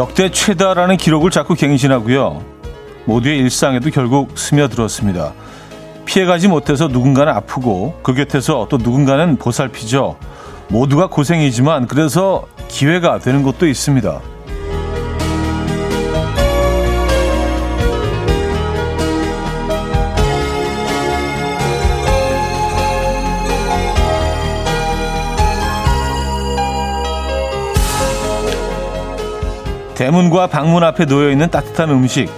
역대 최다라는 기록을 자꾸 갱신하고요. 모두의 일상에도 결국 스며들었습니다. 피해가지 못해서 누군가는 아프고 그 곁에서 또 누군가는 보살피죠. 모두가 고생이지만 그래서 기회가 되는 것도 있습니다. 대문과 방문 앞에 놓여 있는 따뜻한 음식,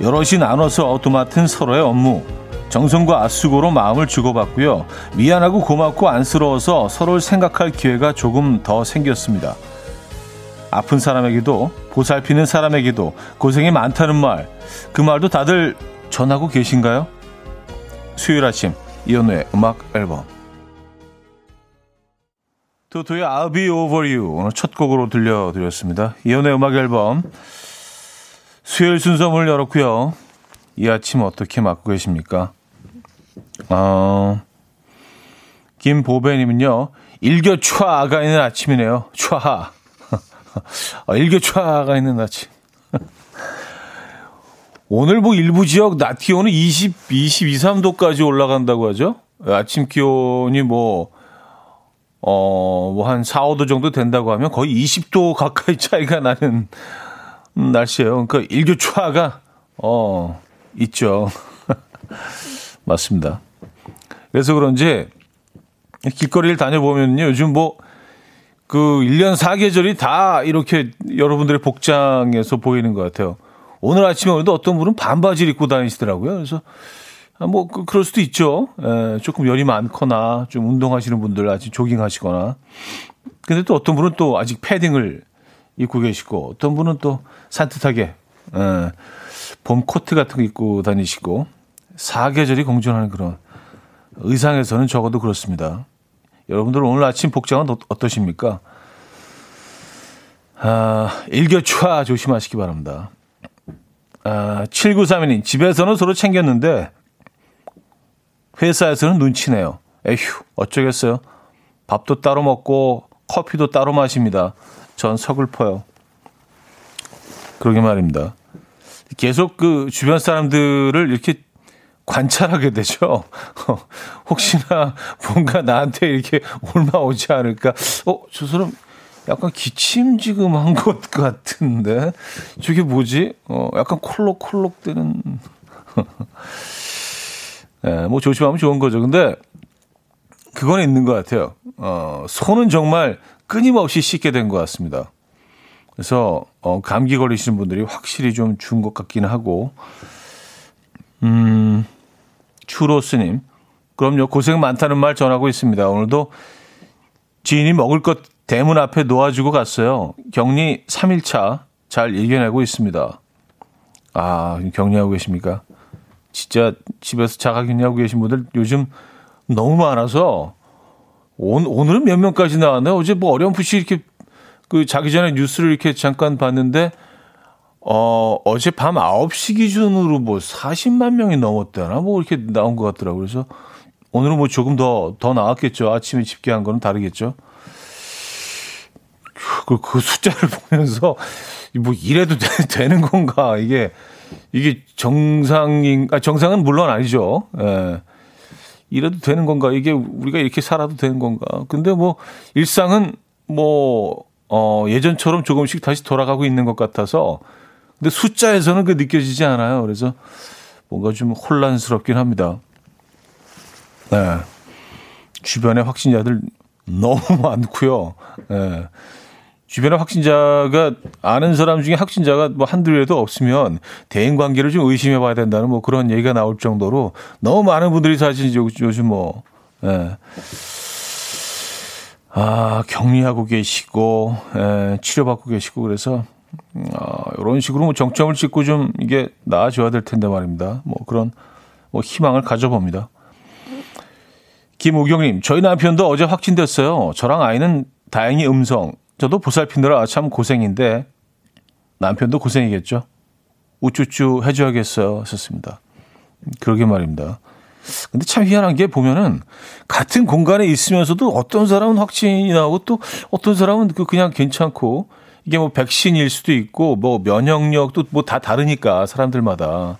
여럿이 나눠서 도맡은 서로의 업무, 정성과 수고로 마음을 주고받고요. 미안하고 고맙고 안쓰러워서 서로를 생각할 기회가 조금 더 생겼습니다. 아픈 사람에게도 보살피는 사람에게도 고생이 많다는 말, 그 말도 다들 전하고 계신가요? 수요일 아침 이연우의 음악 앨범 토토의 I'll Be Over You 오늘 첫 곡으로 들려드렸습니다. 이연의 음악 앨범 수요일 순서 문을 열었고요. 이 아침 어떻게 맞고 계십니까? 어, 김보배님은요. 일교차가 있는 아침이네요. 촤하. 어, 일교차가 있는 아침. 오늘 뭐 일부 지역 낮 기온은 20, 22, 3도까지 올라간다고 하죠. 아침 기온이 뭐 어, 뭐 한 4, 5도 정도 된다고 하면 거의 20도 가까이 차이가 나는 날씨예요. 그러니까 일교차가 어, 있죠. 맞습니다. 그래서 그런지 길거리를 다녀보면요. 요즘 뭐 그 1년 4계절이 다 이렇게 여러분들의 복장에서 보이는 것 같아요. 오늘 아침에 오늘도 어떤 분은 반바지를 입고 다니시더라고요. 그래서 아, 뭐 그, 그럴 수도 있죠. 에, 예, 조금 열이 많거나 좀 운동하시는 분들 아직 조깅하시거나. 근데 또 어떤 분은 또 아직 패딩을 입고 계시고 어떤 분은 또 산뜻하게 에, 예, 봄 코트 같은 거 입고 다니시고 사계절이 공존하는 그런 의상에서는 적어도 그렇습니다. 여러분들 오늘 아침 복장은 어 떠십니까? 아, 일교차 조심하시기 바랍니다. 아, 7932님, 집에서는 서로 챙겼는데 회사에서는 눈치네요. 에휴, 어쩌겠어요. 밥도 따로 먹고 커피도 따로 마십니다. 전 서글퍼요. 그러게 말입니다. 계속 그 주변 사람들을 이렇게 관찰하게 되죠. 혹시나 뭔가 나한테 이렇게 올라오지 않을까. 어, 저 사람 약간 기침 지금 한 것 같은데. 저게 뭐지? 어, 약간 콜록콜록 되는. 예, 뭐 조심하면 좋은 거죠. 근데 그건 있는 것 같아요. 어, 손은 정말 끊임없이 씻게 된 것 같습니다. 그래서 어, 감기 걸리시는 분들이 확실히 좀 준 것 같기는 하고, 음, 추로스님, 그럼요 고생 많다는 말 전하고 있습니다. 오늘도 지인이 먹을 것 대문 앞에 놓아주고 갔어요. 격리 3일차 잘 이겨내고 있습니다. 아, 격리하고 계십니까? 진짜 집에서 자가격리하고 계신 분들 요즘 너무 많아서 오, 오늘은 몇 명까지 나왔나요? 어제 뭐 어렴풋이 이렇게 그 자기 전에 뉴스를 이렇게 잠깐 봤는데 어, 어제 밤 9시 기준으로 뭐 40만 명이 넘었다나 뭐 이렇게 나온 것 같더라고요. 그래서 오늘은 뭐 조금 더, 더 나왔겠죠. 아침에 집계한 거는 다르겠죠. 그, 그 숫자를 보면서 뭐 이래도 되, 는 건가 이게 이게 정상인 아 정상은 물론 아니죠. 예. 이래도 되는 건가? 이게 우리가 이렇게 살아도 되는 건가? 근데 뭐 일상은 뭐 어, 예전처럼 조금씩 다시 돌아가고 있는 것 같아서 근데 숫자에서는 그 느껴지지 않아요. 그래서 뭔가 좀 혼란스럽긴 합니다. 네. 주변에 확진자들 너무 많고요. 네. 주변에 확진자가 아는 사람 중에 확진자가 뭐 한둘이라도 없으면 대인 관계를 좀 의심해 봐야 된다는 뭐 그런 얘기가 나올 정도로 너무 많은 분들이 사실 요즘 뭐 예. 아, 격리하고 계시고 예, 치료받고 계시고 그래서 아, 이런 식으로 뭐 정점을 찍고 좀 이게 나아져야 될 텐데 말입니다. 뭐 그런 뭐 희망을 가져봅니다. 김우경님, 저희 남편도 어제 확진됐어요. 저랑 아이는 다행히 음성. 저도 보살피느라 참 고생인데 남편도 고생이겠죠. 우쭈쭈 해줘야겠어요. 썼습니다. 그러게 말입니다. 근데 참 희한한 게 보면은 같은 공간에 있으면서도 어떤 사람은 확진이 나오고 또 어떤 사람은 그 그냥 괜찮고 이게 뭐 백신일 수도 있고 뭐 면역력도 뭐 다 다르니까 사람들마다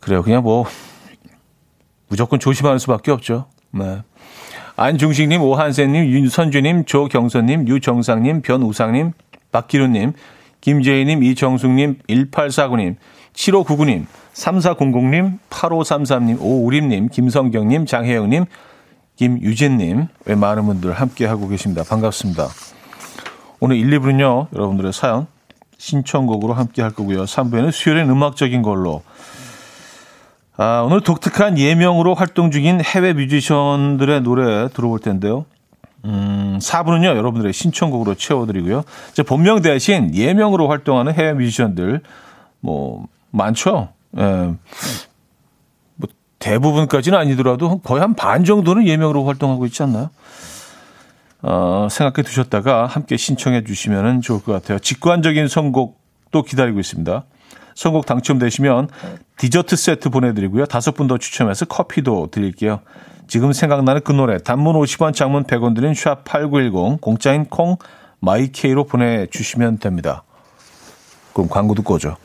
그래요. 그냥 뭐 무조건 조심하는 수밖에 없죠. 네. 안중식님, 오한세님, 윤선주님, 조경선님, 유정상님, 변우상님, 박기루님, 김재희님, 이정숙님, 1849님, 7599님, 3400님, 8533님, 오우림님, 김성경님, 장혜영님, 김유진님, 왜 많은 분들 함께 하고 계십니다. 반갑습니다. 오늘 1, 2부는요, 여러분들의 사연, 신청곡으로 함께 할 거고요. 3부에는 수요일엔 음악적인 걸로 아, 오늘 독특한 예명으로 활동 중인 해외 뮤지션들의 노래 들어볼 텐데요. 음, 4부는요, 여러분들의 신청곡으로 채워드리고요. 이제 본명 대신 예명으로 활동하는 해외 뮤지션들, 뭐, 많죠? 예. 뭐, 대부분까지는 아니더라도 거의 한 반 정도는 예명으로 활동하고 있지 않나요? 어, 생각해 두셨다가 함께 신청해 주시면 좋을 것 같아요. 직관적인 선곡도 기다리고 있습니다. 선곡 당첨되시면 디저트 세트 보내드리고요. 다섯 분 더 추첨해서 커피도 드릴게요. 지금 생각나는 그 노래 단문 50원 장문 100원 드는 샵8910 공짜인 콩 마이케이로 보내주시면 됩니다. 그럼 광고 듣고 오죠.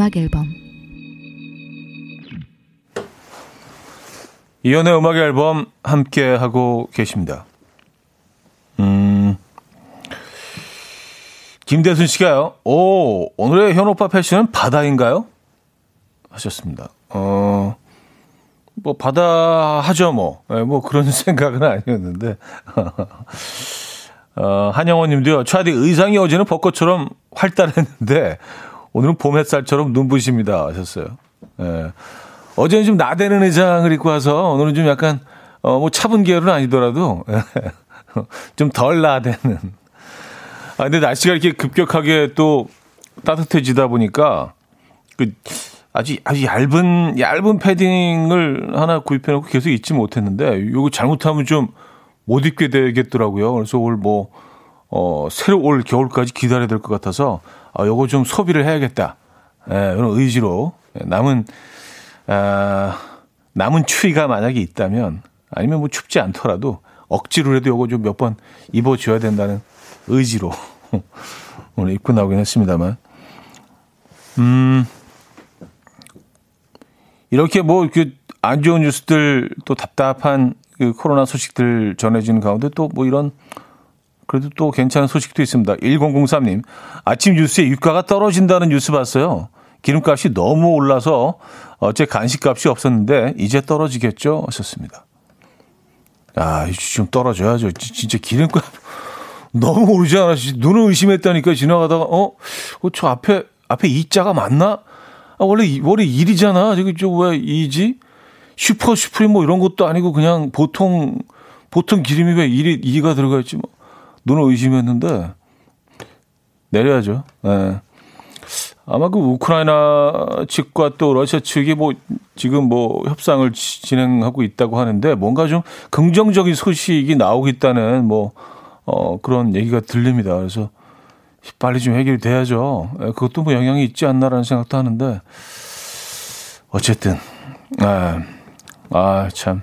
음악 앨범 이연의 음악 앨범 함께 하고 계십니다. 음. 김대순 씨가요. 오, 오늘의 현 오빠 패션은 바다인가요? 하셨습니다. 어. 뭐 바다 하죠 뭐. 네, 뭐 그런 생각은 아니었는데. 어, 한영원 님도요. 차디 의상이 어제는 벚꽃처럼 활달했는데 오늘은 봄 햇살처럼 눈부십니다. 하셨어요. 예. 어제는 좀 나대는 의상을 입고 와서 오늘은 좀 약간, 어, 뭐 차분 계열은 아니더라도, 좀 덜 나대는. 아, 근데 날씨가 이렇게 급격하게 또 따뜻해지다 보니까, 그, 아주, 아주 얇은, 얇은 패딩을 하나 구입해 놓고 계속 입지 못했는데, 요거 잘못하면 좀 못 입게 되겠더라고요. 그래서 오늘 뭐, 어, 새로 올 겨울까지 기다려야 될 것 같아서, 아, 요거 좀 소비를 해야겠다. 예, 그런 의지로 남은 아, 남은 추위가 만약에 있다면 아니면 뭐 춥지 않더라도 억지로라도 요거 좀 몇 번 입어줘야 된다는 의지로 오늘 입고 나오긴 했습니다만. 음, 이렇게 뭐, 그, 안 좋은 뉴스들, 또 답답한 그 코로나 소식들 전해지는 가운데 또 뭐 이런 그래도 또 괜찮은 소식도 있습니다. 1003님, 아침 뉴스에 유가가 떨어진다는 뉴스 봤어요. 기름값이 너무 올라서 어제 간식값이 없었는데 이제 떨어지겠죠? 하셨습니다. 아, 좀 떨어져야죠. 진짜 기름값 너무 오르지 않아? 눈을 의심했다니까 지나가다가 어, 어, 저 앞에 앞에 이자가 맞나? 아, 원래 원래 1이잖아. 저기 저왜 2지? 슈퍼 슈프림 뭐 이런 것도 아니고 그냥 보통 보통 기름이 왜 1이 2가 들어가 있지 뭐. 눈을 의심했는데 내려야죠. 네. 아마 그 우크라이나 측과 또 러시아 측이 뭐 지금 뭐 협상을 진행하고 있다고 하는데 뭔가 좀 긍정적인 소식이 나오고 있다는 뭐 어, 그런 얘기가 들립니다. 그래서 빨리 좀 해결이 돼야죠. 예, 그것도 뭐 영향이 있지 않나라는 생각도 하는데 어쨌든 아, 아참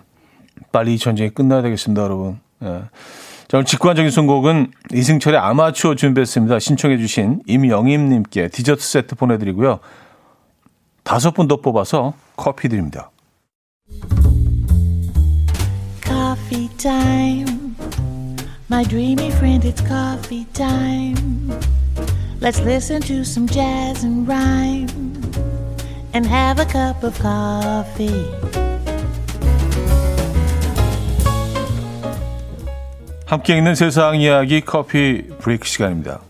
빨리 이 전쟁이 끝나야 되겠습니다, 여러분. 예. 자, 오늘 직관적인 선곡은 이승철의 아마추어 준비했습니다. 신청해 주신 임영임님께 디저트 세트 보내드리고요. 다섯 분 더 뽑아서 커피 드립니다. Coffee time. My dreamy friend, it's coffee time. Let's listen to some jazz and rhyme and have a cup of coffee. 함께 있는 세상 이야기 커피 브레이크 시간입니다.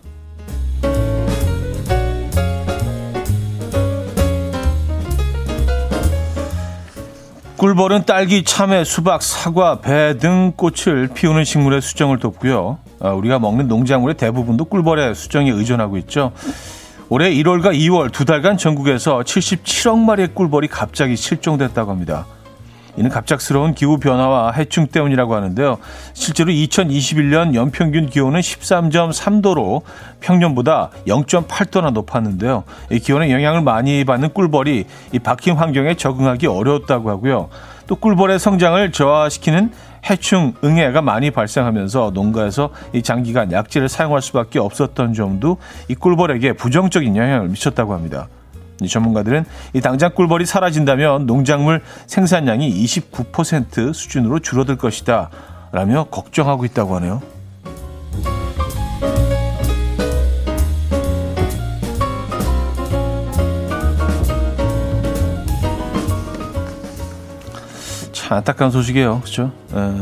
꿀벌은 딸기, 참외, 수박, 사과, 배 등 꽃을 피우는 식물의 수정을 돕고요. 아, 우리가 먹는 농작물의 대부분도 꿀벌의 수정에 의존하고 있죠. 올해 1월과 2월 두 달간 전국에서 77억 마리의 꿀벌이 갑자기 실종됐다고 합니다. 이는 갑작스러운 기후 변화와 해충 때문이라고 하는데요. 실제로 2021년 연평균 기온은 13.3도로 평년보다 0.8도나 높았는데요. 이 기온의 영향을 많이 받는 꿀벌이 이 바뀐 환경에 적응하기 어려웠다고 하고요. 또 꿀벌의 성장을 저하시키는 해충, 응애가 많이 발생하면서 농가에서 이 장기간 약재를 사용할 수밖에 없었던 점도 이 꿀벌에게 부정적인 영향을 미쳤다고 합니다. 이 전문가들은 이 당장 꿀벌이 사라진다면 농작물 생산량이 29% 수준으로 줄어들 것이다. 라며 걱정하고 있다고 하네요. 참 안타까운 소식이에요. 그렇죠? 에,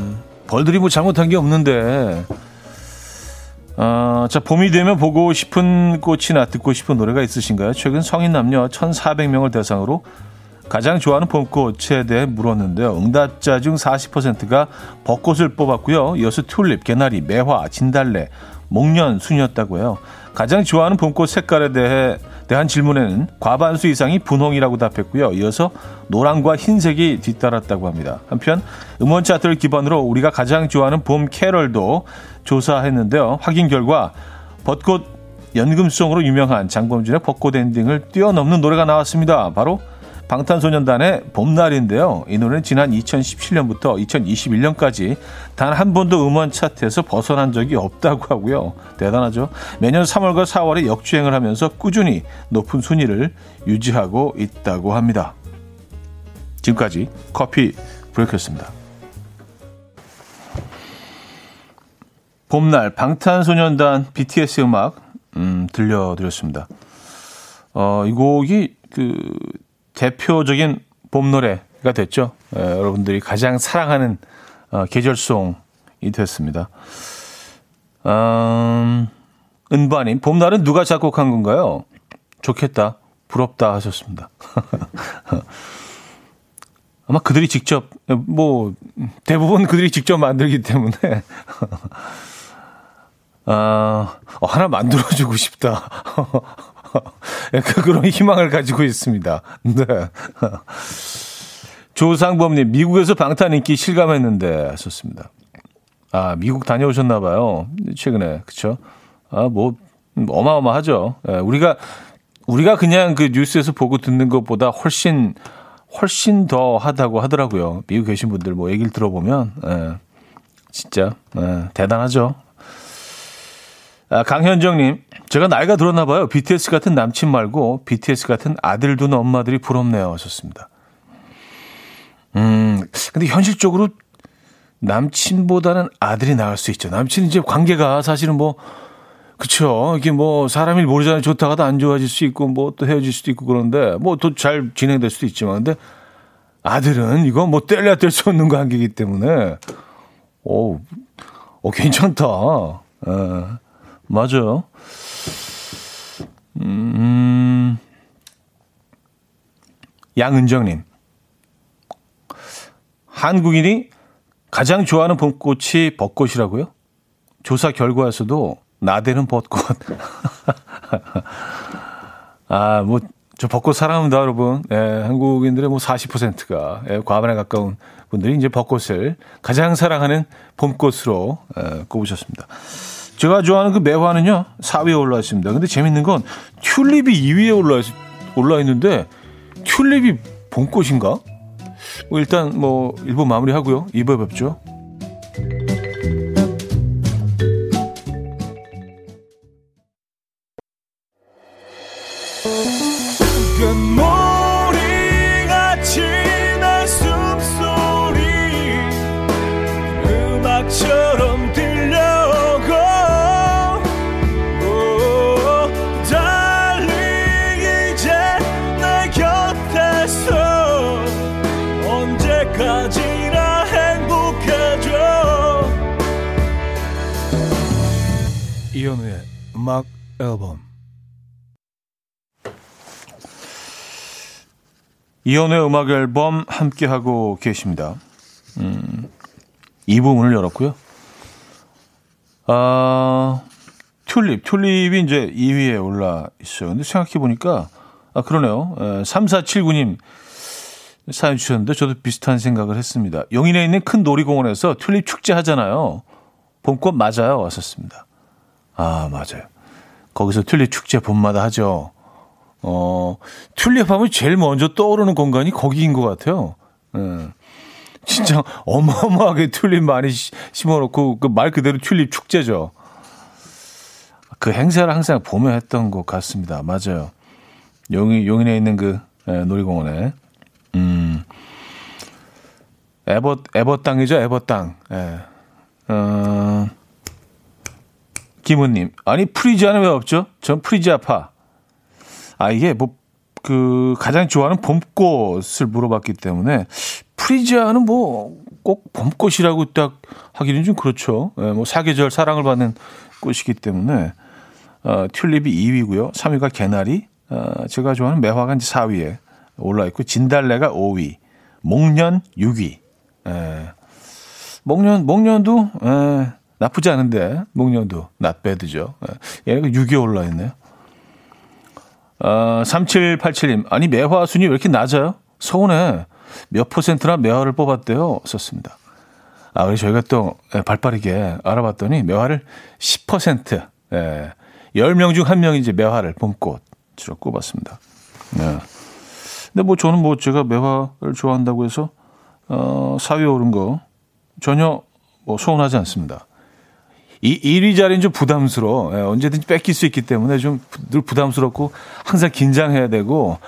벌들이 뭐 잘못한 게 없는데 어, 자, 봄이 되면 보고 싶은 꽃이나 듣고 싶은 노래가 있으신가요? 최근 성인 남녀 1,400명을 대상으로 가장 좋아하는 봄꽃에 대해 물었는데요. 응답자 중 40%가 벚꽃을 뽑았고요. 이어서 튤립, 개나리, 매화, 진달래, 목련 순이었다고 해요. 가장 좋아하는 봄꽃 색깔에 대해 대한 질문에는 과반수 이상이 분홍이라고 답했고요. 이어서 노랑과 흰색이 뒤따랐다고 합니다. 한편 음원 차트를 기반으로 우리가 가장 좋아하는 봄 캐럴도 조사했는데요. 확인 결과 벚꽃 연금송으로 유명한 장범준의 벚꽃 엔딩을 뛰어넘는 노래가 나왔습니다. 바로 방탄소년단의 봄날인데요. 이 노래는 지난 2017년부터 2021년까지 단 한 번도 음원 차트에서 벗어난 적이 없다고 하고요. 대단하죠. 매년 3월과 4월에 역주행을 하면서 꾸준히 높은 순위를 유지하고 있다고 합니다. 지금까지 커피 브레이크였습니다. 봄날 방탄소년단 BTS 음악 음, 들려드렸습니다. 어, 이 곡이 그 대표적인 봄 노래가 됐죠. 에, 예, 여러분들이 가장 사랑하는 어, 계절송이 됐습니다. 음, 은바님, 봄날은 누가 작곡한 건가요? 좋겠다, 부럽다 하셨습니다. 아마 그들이 직접, 뭐, 대부분 그들이 직접 만들기 때문에, 아, 어, 하나 만들어주고 싶다. 약간 그런 희망을 가지고 있습니다. 네. 조상범님, 미국에서 방탄 인기 실감했는데, 하셨습니다. 아, 미국 다녀오셨나 봐요. 최근에. 그쵸? 아, 뭐, 어마어마하죠. 예, 우리가, 우리가 그냥 그 뉴스에서 보고 듣는 것보다 훨씬, 훨씬 더 하다고 하더라고요. 미국 계신 분들 뭐 얘기를 들어보면, 예, 진짜, 예, 대단하죠. 아, 강현정님, 제가 나이가 들었나 봐요. BTS 같은 남친 말고 BTS 같은 아들 둔 엄마들이 부럽네요. 하셨습니다. 음, 근데 현실적으로 남친보다는 아들이 나을 수 있죠. 남친은 이제 관계가 사실은 뭐, 그쵸. 이게 뭐, 사람이 모르잖아요. 좋다가도 안 좋아질 수 있고, 뭐 또 헤어질 수도 있고 그런데, 뭐 또 잘 진행될 수도 있지만, 근데 아들은 이거 뭐 뗄래야 뗄 수 없는 관계이기 때문에, 오, 오, 괜찮다. 에. 맞아요. 음, 양은정님. 한국인이 가장 좋아하는 봄꽃이 벚꽃이라고요? 조사 결과에서도 나대는 벚꽃. 아, 뭐, 저 벚꽃 사랑합니다, 여러분. 예, 한국인들의 뭐 40%가, 예, 과반에 가까운 분들이 이제 벚꽃을 가장 사랑하는 봄꽃으로 예, 꼽으셨습니다. 제가 좋아하는 그 매화는요, 4위에 올라 있습니다. 근데 재밌는 건 튤립이 2위에 올라, 있, 올라 있는데, 튤립이 봄꽃인가? 뭐 일단 뭐 1부 마무리 하고요. 2부에 뵙죠. 음악 앨범 이연의 음악 앨범 함께 하고 계십니다. 음, 이 부분을 열었고요. 아, 튤립. 튤립이 이제 2위에 올라 있어요. 근데 생각해 보니까, 아, 그러네요. 에, 3479님 사연 주셨는데 저도 비슷한 생각을 했습니다. 용인에 있는 큰 놀이공원에서 튤립 축제 하잖아요. 봄꽃 맞아요. 왔었습니다. 아, 맞아요. 거기서 튤립 축제 봄마다 하죠. 어, 튤립 하면 제일 먼저 떠오르는 공간이 거기인 것 같아요. 예. 진짜 어마어마하게 튤립 많이 심어놓고 그 말 그대로 튤립 축제죠. 그 행사를 항상 봄에 했던 것 같습니다. 맞아요. 용인, 용인에 있는 그 예, 놀이공원에. 음. 에버, 에버 땅이죠, 에버 땅. 예. 어, 김은님. 아니, 프리지아는 왜 없죠? 전 프리지아파. 아, 이게 뭐, 그, 가장 좋아하는 봄꽃을 물어봤기 때문에, 프리지아는 뭐, 꼭 봄꽃이라고 딱 하기는 좀 그렇죠. 예, 뭐, 사계절 사랑을 받는 꽃이기 때문에, 어, 튤립이 2위고요. 3위가 개나리, 어, 제가 좋아하는 매화가 이제 4위에 올라 있고, 진달래가 5위, 목련 6위. 예. 목련, 목련도, 예, 나쁘지 않은데, 목련도, 낫배드죠. 예, 얘가 6위에 올라있네요. 어, 3787님, 아니, 매화 순위 왜 이렇게 낮아요? 서운해. 몇 퍼센트나 매화를 뽑았대요? 썼습니다. 아, 그래서 저희가 또 예, 발빠르게 알아봤더니 매화를 10%, 예, 10명 중 1명이 이제 매화를 봄꽃으로 꼽았습니다. 네. 근데 뭐 저는 뭐 제가 매화를 좋아한다고 해서, 어, 4위에 오른 거 전혀 뭐 서운하지 않습니다. 이 1위 자리는 좀 부담스러워. 예, 언제든지 뺏길 수 있기 때문에 좀 늘 부담스럽고 항상 긴장해야 되고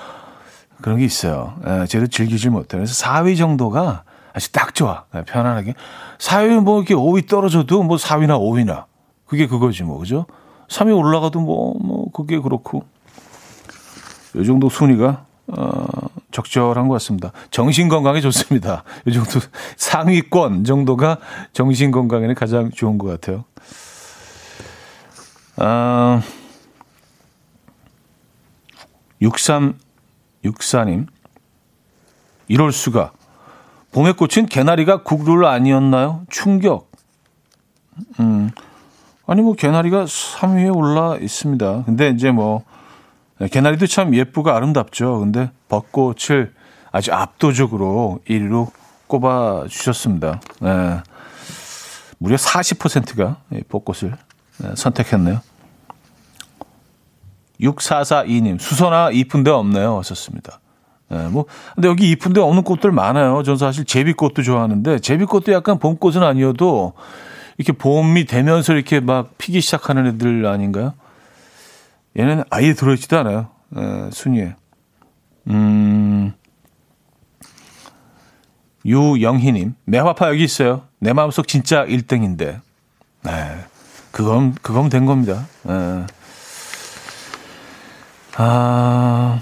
그런 게 있어요. 예, 제대로 즐기질 못해요. 그래서 4위 정도가 아주 딱 좋아. 예, 편안하게. 4위 뭐 이렇게 5위 떨어져도 뭐 4위나 5위나. 그게 그거지 뭐, 그죠? 3위 올라가도 뭐, 뭐, 그게 그렇고. 요 정도 순위가, 어, 적절한 것 같습니다. 정신 건강에 좋습니다. 이 정도 상위권 정도가 정신 건강에는 가장 좋은 것 같아요. 아, 6364님. 이럴 수가. 봄의 꽃은 개나리가 국룰 아니었나요? 충격. 음. 아니, 뭐, 개나리가 3위에 올라 있습니다. 근데 이제 뭐, 개나리도 참 예쁘고 아름답죠. 근데 벚꽃을 아주 압도적으로 1위로 꼽아 주셨습니다. 네. 무려 40%가 벚꽃을 네, 선택했네요. 6442님, 수선화 이쁜 데 없네요. 하셨습니다. 네, 뭐, 근데 여기 이쁜 데 없는 꽃들 많아요. 전 사실 제비꽃도 좋아하는데, 제비꽃도 약간 봄꽃은 아니어도, 이렇게 봄이 되면서 이렇게 막 피기 시작하는 애들 아닌가요? 얘는 아예 들어있지도 않아요. 에, 순위에. 음, 유영희님, 매화파 여기 있어요. 내 마음속 진짜 1등인데. 네. 그건, 그건 된 겁니다. 에. 아,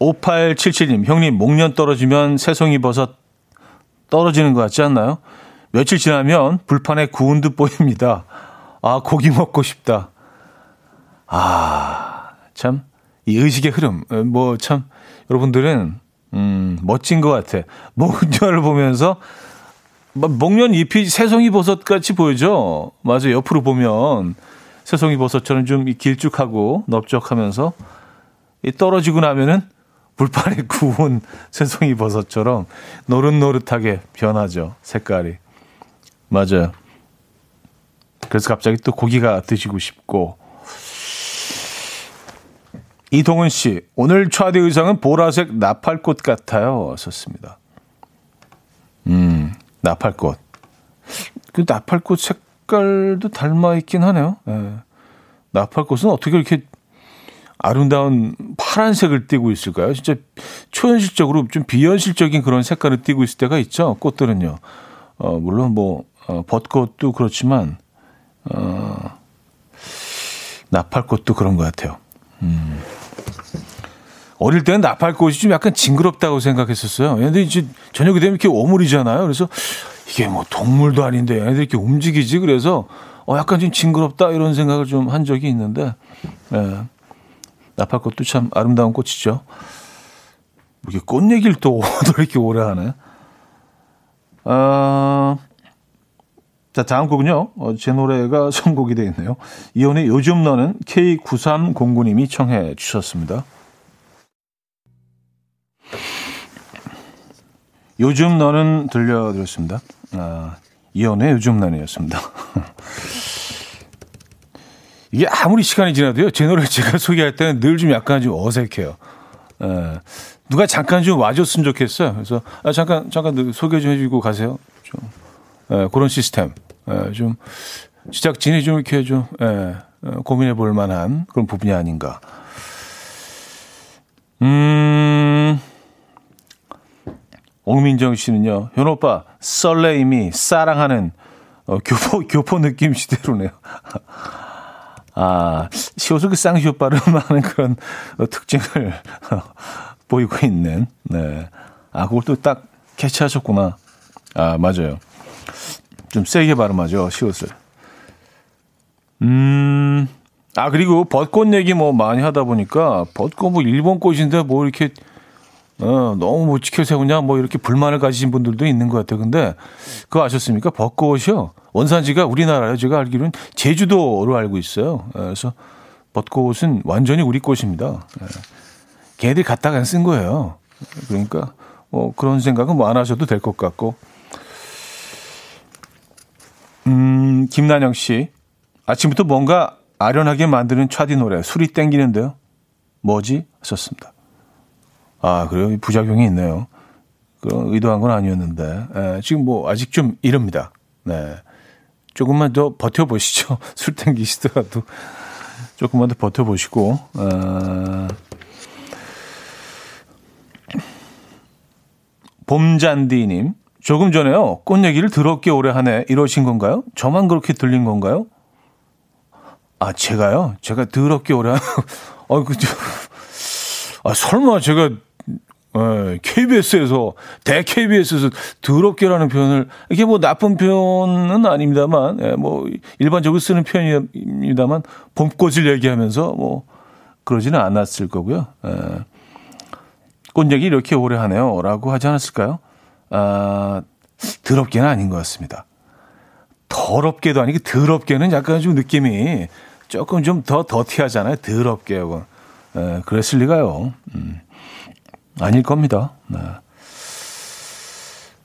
5877님, 형님, 목련 떨어지면 새송이 버섯 떨어지는 것 같지 않나요? 며칠 지나면 불판에 구운 듯 보입니다. 아, 고기 먹고 싶다. 아, 참, 이 의식의 흐름, 어, 뭐, 참, 여러분들은, 음, 멋진 것 같아. 목련을 보면서, 목련 잎이 새송이 버섯 같이 보이죠? 맞아요. 옆으로 보면, 새송이 버섯처럼 좀 길쭉하고 넓적하면서, 이 떨어지고 나면은, 불판에 구운 새송이 버섯처럼 노릇노릇하게 변하죠. 색깔이. 맞아요. 그래서 갑자기 또 고기가 드시고 싶고, 이동은 씨, 오늘 차디 의상은 보라색 나팔꽃 같아요. 썼습니다. 음, 나팔꽃. 그 나팔꽃 색깔도 닮아 있긴 하네요. 예. 나팔꽃은 어떻게 이렇게 아름다운 파란색을 띠고 있을까요? 진짜 초현실적으로 좀 비현실적인 그런 색깔을 띠고 있을 때가 있죠. 꽃들은요. 어, 물론 뭐, 어, 벚꽃도 그렇지만, 어, 나팔꽃도 그런 것 같아요. 음. 어릴 때는 나팔꽃이 좀 약간 징그럽다고 생각했었어요. 얘네들 이제 저녁이 되면 이렇게 오물이잖아요. 그래서 이게 뭐 동물도 아닌데 얘네들 이렇게 움직이지. 그래서 어 약간 좀 징그럽다 이런 생각을 좀 한 적이 있는데 예. 나팔꽃도 참 아름다운 꽃이죠. 이게 꽃 얘기를 또, 또 이렇게 오래 하네. 아, 자, 다음 곡은요. 어, 제 노래가 선곡이 되어 있네요. 이혼의 요즘 너는 K9309님이 청해 주셨습니다. 요즘 너는 들려드렸습니다. 아, 이연의 요즘 너는이었습니다. 이게 아무리 시간이 지나도요, 제 노래 제가 소개할 때는 늘 좀 약간 좀 어색해요. 에, 예. 누가 잠깐 좀 와줬으면 좋겠어요. 그래서, 아, 잠깐, 잠깐 소개 좀 해주고 가세요. 좀, 에, 예, 그런 시스템. 에, 예, 좀, 제작진이 좀 이렇게 좀, 에, 어, 고민해 볼 만한 그런 부분이 아닌가. 음, 옥민정 씨는요, 현 오빠, 설레임이 사랑하는 어, 교포, 교포 느낌 시대로네요. 아, 시옷을 그 쌍시옷 발음하는 그런 어, 특징을 어, 보이고 있는, 네. 아, 그걸 또 딱 캐치하셨구나. 아, 맞아요. 좀 세게 발음하죠, 시옷을. 음, 아, 그리고 벚꽃 얘기 뭐 많이 하다 보니까 벚꽃 뭐 일본 꽃인데 뭐 이렇게 어, 너무 못 지켜 세우냐 뭐 이렇게 불만을 가지신 분들도 있는 것 같아요. 근데 그거 아셨습니까? 벚꽃이요. 원산지가 우리나라요. 제가 알기로는 제주도로 알고 있어요. 예, 그래서 벚꽃은 완전히 우리 꽃입니다. 예. 걔네들이 갖다가 쓴 거예요. 그러니까 뭐 그런 생각은 뭐 안 하셔도 될 것 같고. 음, 김난영 씨. 아침부터 뭔가 아련하게 만드는 차디 노래 술이 땡기는데요. 뭐지? 하셨습니다. 아, 그래요? 부작용이 있네요. 그런 의도한 건 아니었는데. 에, 지금 뭐 아직 좀 이릅니다. 네. 조금만 더 버텨보시죠. 술 땡기시더라도 조금만 더 버텨보시고. 어, 봄잔디님. 조금 전에요. 꽃 얘기를 더럽게 오래 하네. 이러신 건가요? 저만 그렇게 들린 건가요? 아, 제가요? 제가 더럽게 오래 하는, 어, 그, 아, 설마 제가 예, KBS에서 대 KBS에서 더럽게라는 표현을 이게 뭐 나쁜 표현은 아닙니다만 예, 뭐 일반적으로 쓰는 표현입니다만 봄꽃을 얘기하면서 뭐 그러지는 않았을 거고요. 예. 꽃 얘기 이렇게 오래 하네요라고 하지 않았을까요? 아, 더럽게는 아닌 것 같습니다. 더럽게도 아니고 더럽게는 약간 좀 느낌이 조금 좀 더 더티하잖아요. 더럽게 하고. 예, 그랬을 리가요. 음. 아닐 겁니다. 네.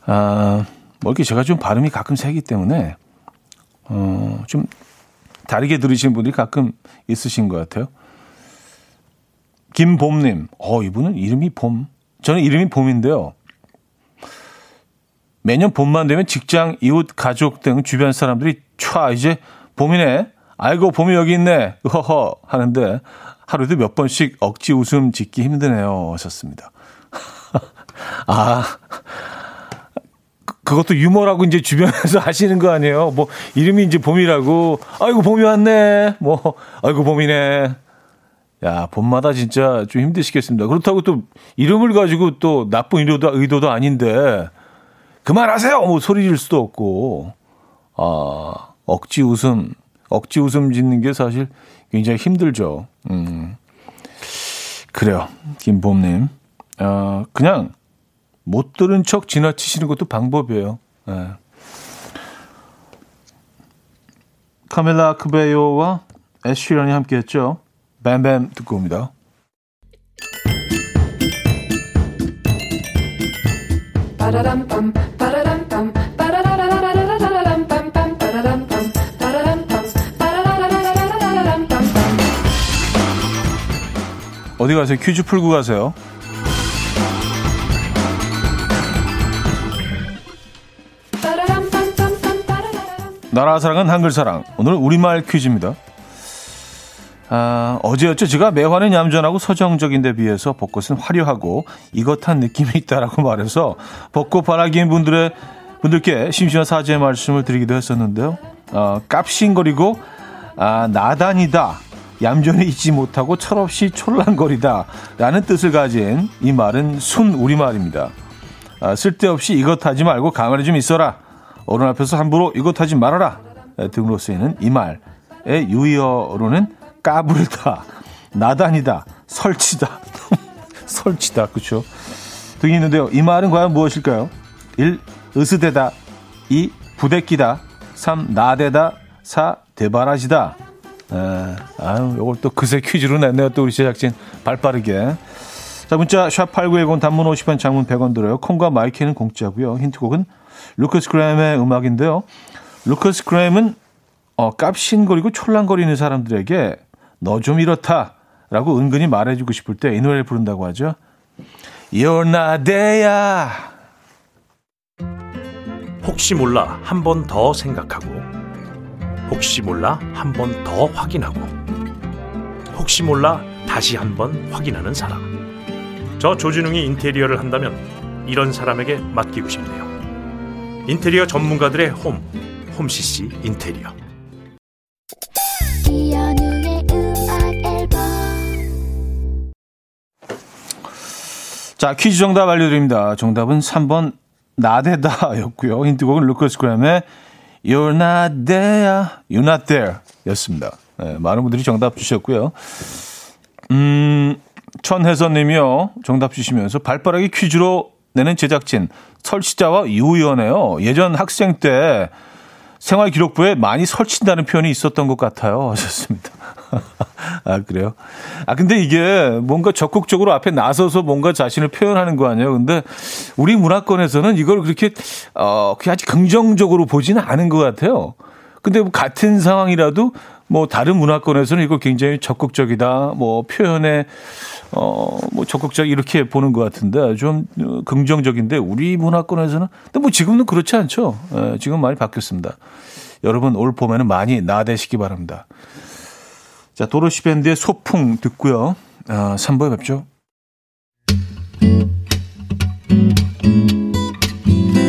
아, 뭐 이렇게 제가 좀 발음이 가끔 세기 때문에, 어, 좀 다르게 들으시는 분들이 가끔 있으신 것 같아요. 김봄님, 어, 이분은 이름이 봄. 저는 이름이 봄인데요. 매년 봄만 되면 직장, 이웃, 가족 등 주변 사람들이 촤, 이제 봄이네. 아이고, 봄이 여기 있네. 허허 하는데 하루에도 몇 번씩 억지 웃음 짓기 힘드네요. 하셨습니다. 아, 그것도 유머라고 이제 주변에서 하시는 거 아니에요? 뭐, 이름이 이제 봄이라고. 아이고, 봄이 왔네. 뭐, 아이고, 봄이네. 야, 봄마다 진짜 좀 힘드시겠습니다. 그렇다고 또 이름을 가지고 또 나쁜 의도도, 의도도 아닌데, 그만하세요! 뭐 소리 질 수도 없고. 아, 억지 웃음, 억지 웃음 짓는 게 사실 굉장히 힘들죠. 음. 그래요. 김봄님. 어, 그냥 못 들은 척 지나치시는 것도 방법이에요. 네. 카멜라 크베요와 애쉬런이 함께했죠. 뱀뱀 듣고 옵니다. 어디 가세요? 퀴즈 풀고 가세요. 나라 사랑은 한글 사랑. 오늘 우리말 퀴즈입니다. 아, 어제였죠. 제가 매화는 얌전하고 서정적인 데 비해서 벚꽃은 화려하고 이것한 느낌이 있다라고 말해서 벚꽃 바라기인 분들의 분들께 심심한 사죄의 말씀을 드리기도 했었는데요. 어, 깝신거리고 아, 나다니다. 얌전히 있지 못하고 철없이 촐랑거리다 라는 뜻을 가진 이 말은 순 우리말입니다. 아, 쓸데없이 이것 하지 말고 가만히 좀 있어라. 어른 앞에서 함부로 이것 하지 말아라 등으로 쓰이는 이 말의 유의어로는 까불다, 나다니다, 설치다, 설치다, 그렇죠? 등이 있는데요. 이 말은 과연 무엇일까요? 1. 으스대다 2. 부대끼다 3. 나대다. 4. 대바라지다. 에, 아유, 요걸 또 그새 퀴즈로 냈네요. 또 우리 제작진 발빠르게. 자, 문자 샵 8910 단문 50원 장문 100원 들어요. 콩과 마이케이는 공짜고요. 힌트곡은 Lukas Graham의 음악인데요. Lukas Graham은 어, 깝신거리고 촐랑거리는 사람들에게 너 좀 이렇다 라고 은근히 말해주고 싶을 때 이 노래를 부른다고 하죠. You're not there. 혹시 몰라 한 번 더 생각하고 혹시 몰라 한 번 더 확인하고 혹시 몰라 다시 한 번 확인하는 사람 저 조진웅이 인테리어를 한다면 이런 사람에게 맡기고 싶네요 인테리어 전문가들의 홈 홈CC 인테리어 자 퀴즈 정답 알려드립니다 정답은 3번 나대다였고요. 힌트곡은 루커스 그램의 You're not there, you're not there 였습니다. 네, 많은 분들이 정답 주셨고요. 음, 천혜선님이요. 정답 주시면서 발빠르게 퀴즈로 내는 제작진 설치자와 이우연해요. 예전 학생 때 생활기록부에 많이 설친다는 표현이 있었던 것 같아요. 하셨습니다. 아, 그래요? 아, 근데 이게 뭔가 적극적으로 앞에 나서서 뭔가 자신을 표현하는 거 아니에요? 근데 우리 문화권에서는 이걸 그렇게, 어, 그게 아주 긍정적으로 보지는 않은 것 같아요. 근데 뭐 같은 상황이라도 뭐 다른 문화권에서는 이거 굉장히 적극적이다. 뭐 표현에 어 뭐 적극적 이렇게 보는 것 같은데 좀 긍정적인데 우리 문화권에서는 근데 뭐 지금은 그렇지 않죠. 예, 지금 많이 바뀌었습니다. 여러분 올 봄에는 많이 나대시기 바랍니다. 자 도로시 밴드의 소풍 듣고요. 아, 3부에 뵙죠.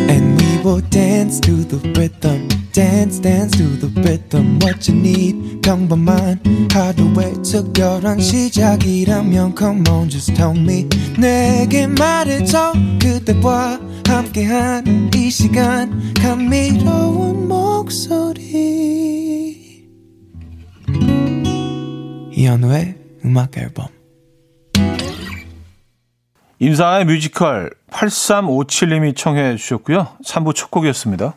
And we will dance to the rhythm. Dance dance to the rhythm what you need. 평범한 하루의 특별한 시작이라면 come on just tell me. 내게 말해줘 그대와 함께한 이 시간. 감미로운 목소리. 이현우의 음악 앨범. 임사의 뮤지컬 8357님이 청해 주셨고요. 3부 첫 곡이었습니다.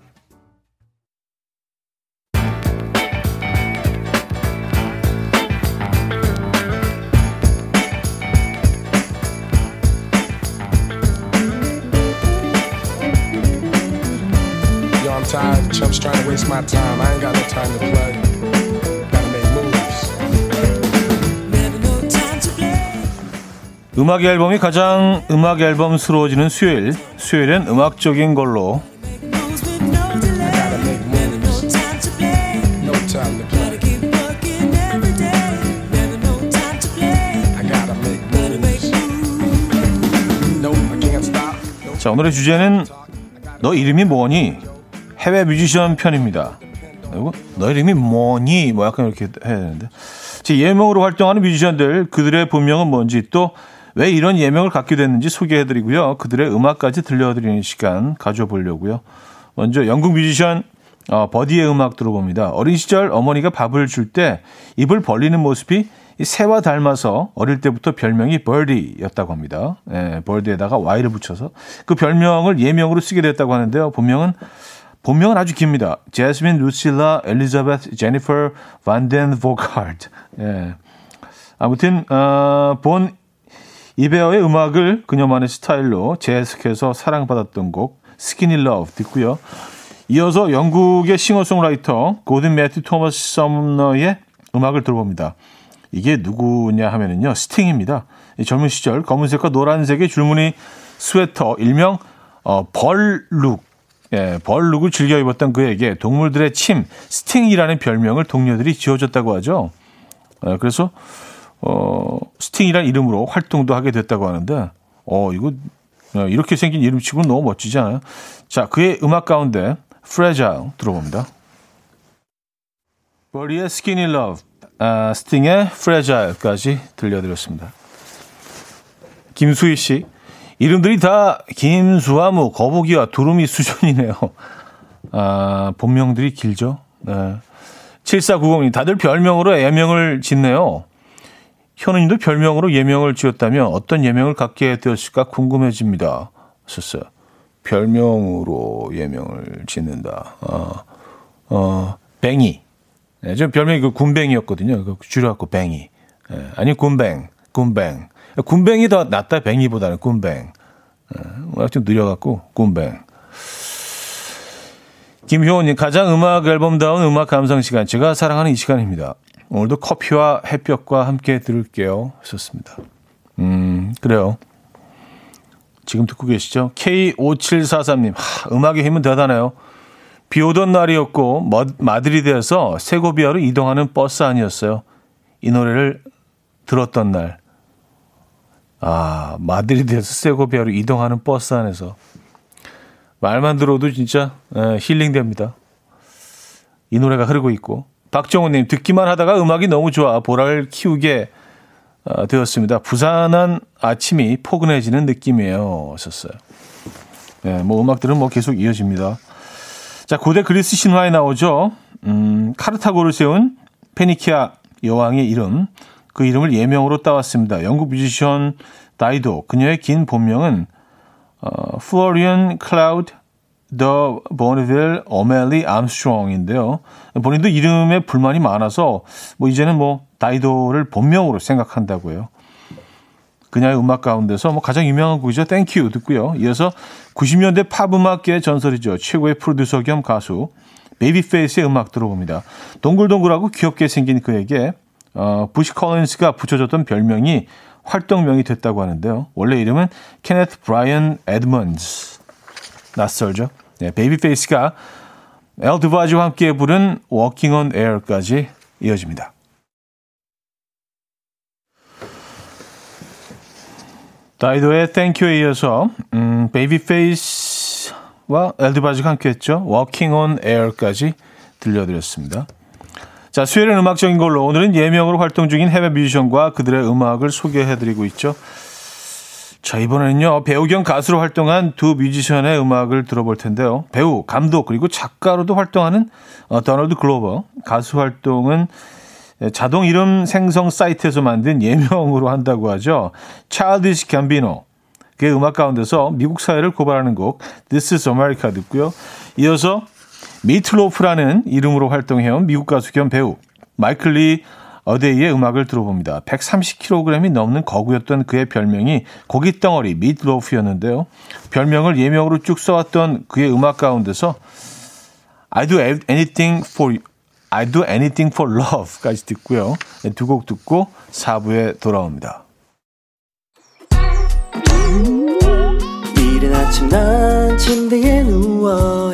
Tired. Chumps trying to waste my time. I ain't got no time to play. Gotta make moves. 음악 앨범이 가장 음악 앨범스러워지는 수요일. 수요일엔 음악적인 걸로 자, 오늘의 주제는 너 이름이 뭐니? 해외 뮤지션 편입니다. 그리고 너 이름이 뭐니? 뭐 약간 이렇게 해야 되는데. 제 예명으로 활동하는 뮤지션들 그들의 본명은 뭔지 또 왜 이런 예명을 갖게 됐는지 소개해드리고요. 그들의 음악까지 들려드리는 시간 가져보려고요. 먼저 영국 뮤지션 어, 버디의 음악 들어봅니다. 어린 시절 어머니가 밥을 줄 때 입을 벌리는 모습이 새와 닮아서 어릴 때부터 별명이 버디였다고 합니다. 예, 버디에다가 Y를 붙여서 그 별명을 예명으로 쓰게 됐다고 하는데요. 본명은 본명은 아주 깁니다. 제스민, 루실라, 엘리자베스, 제니퍼, 반 덴 보가드. 예. 아무튼 어, 본 이베어의 음악을 그녀만의 스타일로 재해석해서 사랑받았던 곡 Skinny Love 듣고요. 이어서 영국의 싱어송라이터 고든 매튜 토머스 썸너의 음악을 들어봅니다. 이게 누구냐 하면은요 스팅입니다. 젊은 시절 검은색과 노란색의 줄무늬 스웨터 일명 어, 벌 룩 예, 벌 룩을 즐겨 입었던 그에게 동물들의 침 스팅이라는 별명을 동료들이 지어줬다고 하죠. 예, 그래서 어, 스팅이라는 이름으로 활동도 하게 됐다고 하는데 어 이거 어, 이렇게 생긴 이름 치고는 너무 멋지지 않아요? 자 그의 음악 가운데 Fragile 들어봅니다. 버디의 Skinny Love 아, 스팅의 Fragile까지 들려드렸습니다. 김수희 씨 이름들이 다 김수아무, 거북이와 두루미 수준이네요. 아, 본명들이 길죠. 네. 7490님, 다들 별명으로 예명을 짓네요. 현우님도 별명으로 예명을 지었다면 어떤 예명을 갖게 되었을까 궁금해집니다. 썼어요. 별명으로 예명을 짓는다. 어, 어, 뱅이. 네, 저 별명이 그 군뱅이였거든요. 그 줄여갖고 뱅이. 네, 아니, 군뱅, 군뱅. 군뱅이 더 낫다, 뱅이보다는 군뱅. 네, 좀 느려갖고, 군뱅. 김효원님, 가장 음악 앨범다운 음악 감상 시간. 제가 사랑하는 이 시간입니다. 오늘도 커피와 햇볕과 함께 들을게요. 하셨습니다. 음, 그래요. 지금 듣고 계시죠? K5743님, 하, 음악의 힘은 대단해요. 비 오던 날이었고, 마드리드에서 세고비아로 이동하는 버스 안이었어요. 이 노래를 들었던 날. 아, 마드리드에서 세고비아로 이동하는 버스 안에서. 말만 들어도 진짜 에, 힐링됩니다. 이 노래가 흐르고 있고. 박정우님, 듣기만 하다가 음악이 너무 좋아 보라를 키우게 어, 되었습니다. 부산한 아침이 포근해지는 느낌이에요. 하셨어요. 네, 뭐 음악들은 뭐 계속 이어집니다. 자, 고대 그리스 신화에 나오죠. 음, 카르타고를 세운 페니키아 여왕의 이름. 그 이름을 예명으로 따왔습니다. 영국 뮤지션 다이도 그녀의 긴 본명은 어, 플로리안 클라우드 더 보네빌 어멜리 암스트롱인데요. 본인도 이름에 불만이 많아서 뭐 이제는 뭐 다이도를 본명으로 생각한다고 해요. 그녀의 음악 가운데서 뭐 가장 유명한 곡이죠. Thank You 듣고요. 이어서 90년대 팝 음악계의 전설이죠. 최고의 프로듀서 겸 가수 베이비페이스의 음악 들어봅니다. 동글동글하고 귀엽게 생긴 그에게 어, 부치 컬린스가 붙여줬던 별명이 활동명이 됐다고 하는데요. 원래 이름은 케네트 브라이언 에드먼즈. 낯설죠? 네, 베이비 페이스가 엘 드바지와 함께 부른 Walking on Air까지 이어집니다. 다이도의 Thank You에 이어서 음, 베이비 페이스와 엘드바지가 함께했죠. Walking on Air까지 들려드렸습니다. 자, 수요일은 음악적인 걸로 오늘은 예명으로 활동 중인 해외 뮤지션과 그들의 음악을 소개해드리고 있죠. 자, 이번에는요, 배우 겸 가수로 활동한 두 뮤지션의 음악을 들어볼 텐데요. 배우, 감독, 그리고 작가로도 활동하는 어, 더널드 글로버. 가수 활동은 자동 이름 생성 사이트에서 만든 예명으로 한다고 하죠. Childish Gambino. 그의 음악 가운데서 미국 사회를 고발하는 곡 This is America 듣고요. 이어서 미트로프라는 이름으로 활동해온 미국 가수 겸 배우 마이클 리 어데이의 음악을 들어봅니다. 130kg이 넘는 거구였던 그의 별명이 고기 덩어리 미트로프였는데요. 별명을 예명으로 쭉 써왔던 그의 음악 가운데서 I do anything for I do anything for love까지 듣고요. 두 곡 듣고 4부에 돌아옵니다. 이른 아침 난 침대에 누워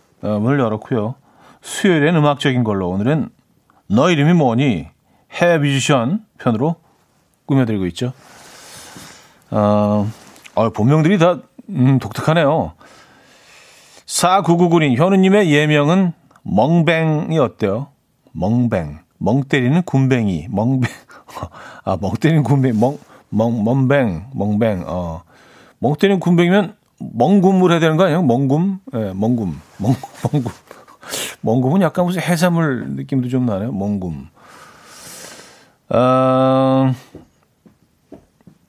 어, 문을 열었고요. 수요일엔 음악적인 걸로 오늘은 너 이름이 뭐니? 해외 뮤지션 편으로 꾸며드리고 있죠. 어, 어 본명들이 다 음, 독특하네요. 4999님 현우님의 예명은 멍뱅이 어때요? 멍뱅. 멍 때리는 군뱅이. 멍뱅. 아, 멍 때리는 군뱅이. 멍, 멍, 멍뱅. 멍뱅. 어. 멍 때리는 굼벵이면 멍굼을 해야 되는 거 아니에요? 멍굼? 예, 네, 멍굼. 멍, 멍굼. 멍굼은 약간 무슨 해산물 느낌도 좀 나네요. 멍굼. 어,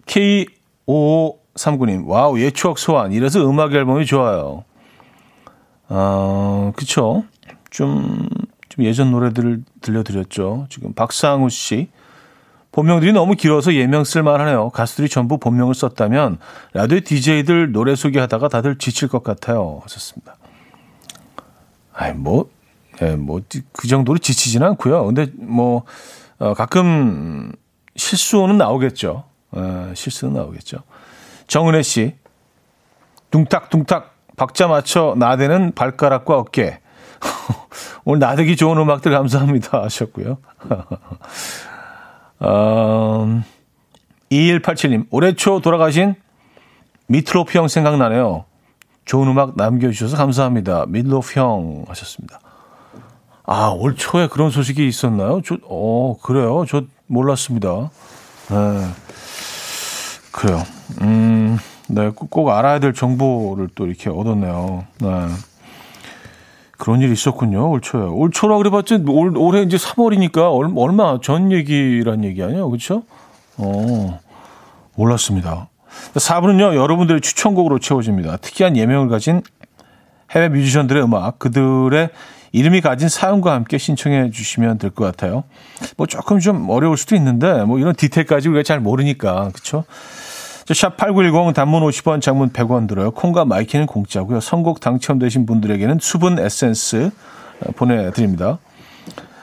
K5539님, 와우, 예 추억 소환. 이래서 음악 앨범이 좋아요. 어, 그쵸. 좀, 좀 예전 노래들을 들려드렸죠. 지금 박상우 씨. 본명들이 너무 길어서 예명 쓸만하네요. 가수들이 전부 본명을 썼다면 라디오 DJ들 노래 소개하다가 다들 지칠 것 같아요. 하셨습니다. 아이 뭐, 예, 뭐그 정도로 지치지는 않고요. 근데 뭐 어, 가끔 실수는 나오겠죠. 어, 실수는 나오겠죠. 정은혜 씨, 둥탁둥탁 박자 맞춰 나대는 발가락과 어깨. 오늘 나대기 좋은 음악들 감사합니다 하셨고요. 어, 2187님, 올해 초 돌아가신 미트로프 형 생각나네요. 좋은 음악 남겨주셔서 감사합니다. 미트로프 형 하셨습니다. 아, 올 초에 그런 소식이 있었나요? 저, 어, 그래요. 저 몰랐습니다. 네. 그래요. 음, 네, 꼭, 꼭 알아야 될 정보를 또 이렇게 얻었네요. 네. 그런 일이 있었군요. 올 초에. 올 초라 그래봤자 올, 올해 이제 3월이니까 얼마 전 얘기란 얘기 아니에요. 그렇죠? 어, 몰랐습니다. 4부는요. 여러분들의 추천곡으로 채워집니다. 특이한 예명을 가진 해외 뮤지션들의 음악, 그들의 이름이 가진 사연과 함께 신청해 주시면 될 것 같아요. 뭐 조금 좀 어려울 수도 있는데 뭐 이런 디테일까지 우리가 잘 모르니까 그렇죠? 샵8910 단문 50원, 장문 100원 들어요. 콩과 마이케이는 공짜고요. 선곡 당첨되신 분들에게는 수분 에센스 어, 보내드립니다.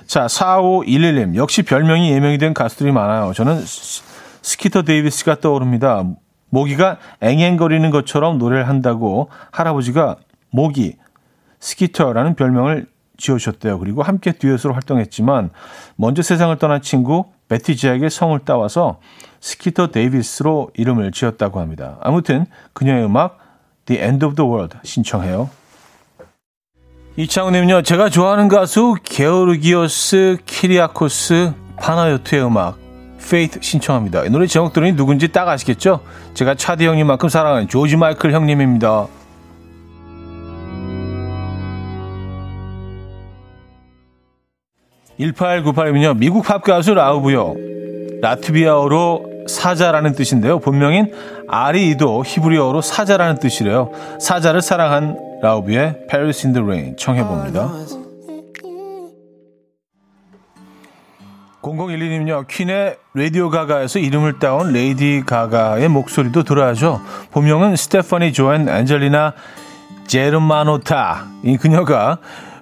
자, 4511님. 역시 별명이 예명이 된 가수들이 많아요. 저는 스키터 데이비스가 떠오릅니다. 모기가 앵앵거리는 것처럼 노래를 한다고 할아버지가 모기, 스키터라는 별명을 지어주셨대요. 그리고 함께 듀엣으로 활동했지만 먼저 세상을 떠난 친구 베티 지에게 성을 따와서 스키터 데이비스로 이름을 지었다고 합니다. 아무튼 그녀의 음악 The End of the World 신청해요. 이창훈님요. 제가 좋아하는 가수 게오르기오스 키리아코스 파나요트의 음악 Faith 신청합니다. 이 노래 제목 들으니 누군지 딱 아시겠죠? 제가 차디 형님만큼 사랑하는 조지 마이클 형님입니다. 1898이면요. 미국 팝 가수 라우브요. 라트비아어로 사자라는 뜻인데요. 본명인 아리이도 히브리어로 사자라는 뜻이래요. 사자를 사랑한 라우브의 Paris in the Rain 청해 봅니다. 0012님요. 퀸의 Radio Ga Ga에서 이름을 따온 레이디 가가의 목소리도 들어야죠. 본명은 스테파니 조앤 앤젤리나 제르마노타. 이 그녀가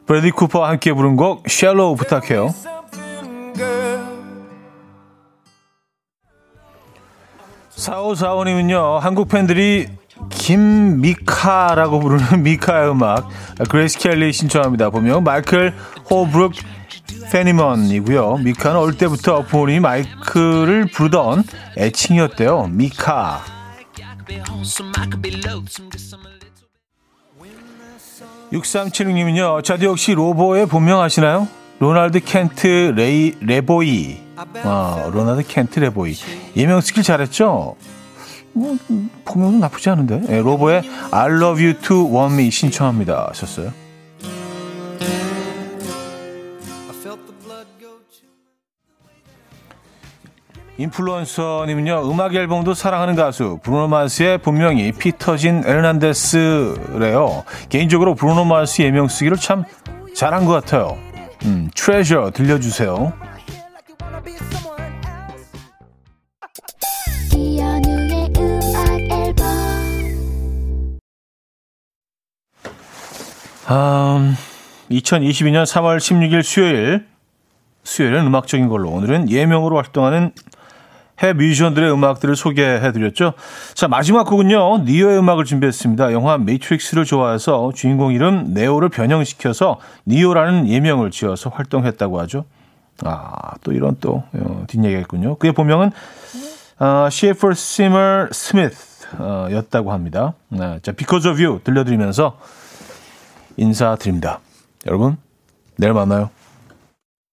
브래들리 쿠퍼와 함께 부른 곡 Shallow 부탁해요. 사오사오님은요 한국 팬들이 김미카라고 부르는 미카의 음악 Grace Kelly 신청합니다. 본명 마이클 홀브룩 페니먼이고요. 미카는 어릴 때부터 부모님이 마이클을 부르던 애칭이었대요. 미카. 6376님은요, 저도 혹시 로보의 본명 아시나요? 로날드 켄트 레이, 레보이. 아, 로날드 켄트 레보이. 예명 쓰길 잘했죠? 뭐, 본명은 나쁘지 않은데. 네, 로보의 I love you to want me 신청합니다. 하셨어요. 인플루언서님은요 음악 앨범도 사랑하는 가수 브루노 마스의 본명이 피터진 에르난데스래요. 개인적으로 브루노 마스 예명 쓰기를 참 잘한 것 같아요. 음, 트레저 들려주세요. 음, 2022년 3월 16일 수요일 수요일은 음악적인 걸로 오늘은 예명으로 활동하는 해외 뮤지션들의 음악들을 소개해드렸죠. 자 마지막 곡은요 니오의 음악을 준비했습니다. 영화 매트릭스를 좋아해서 주인공 이름 네오를 변형시켜서 니오라는 예명을 지어서 활동했다고 하죠. 아 또 이런 또 어, 뒷얘기겠군요. 그의 본명은 어, 시에퍼 시머 스미스였다고 합니다. 네, 자 Because of You 들려드리면서 인사드립니다. 여러분 내일 만나요.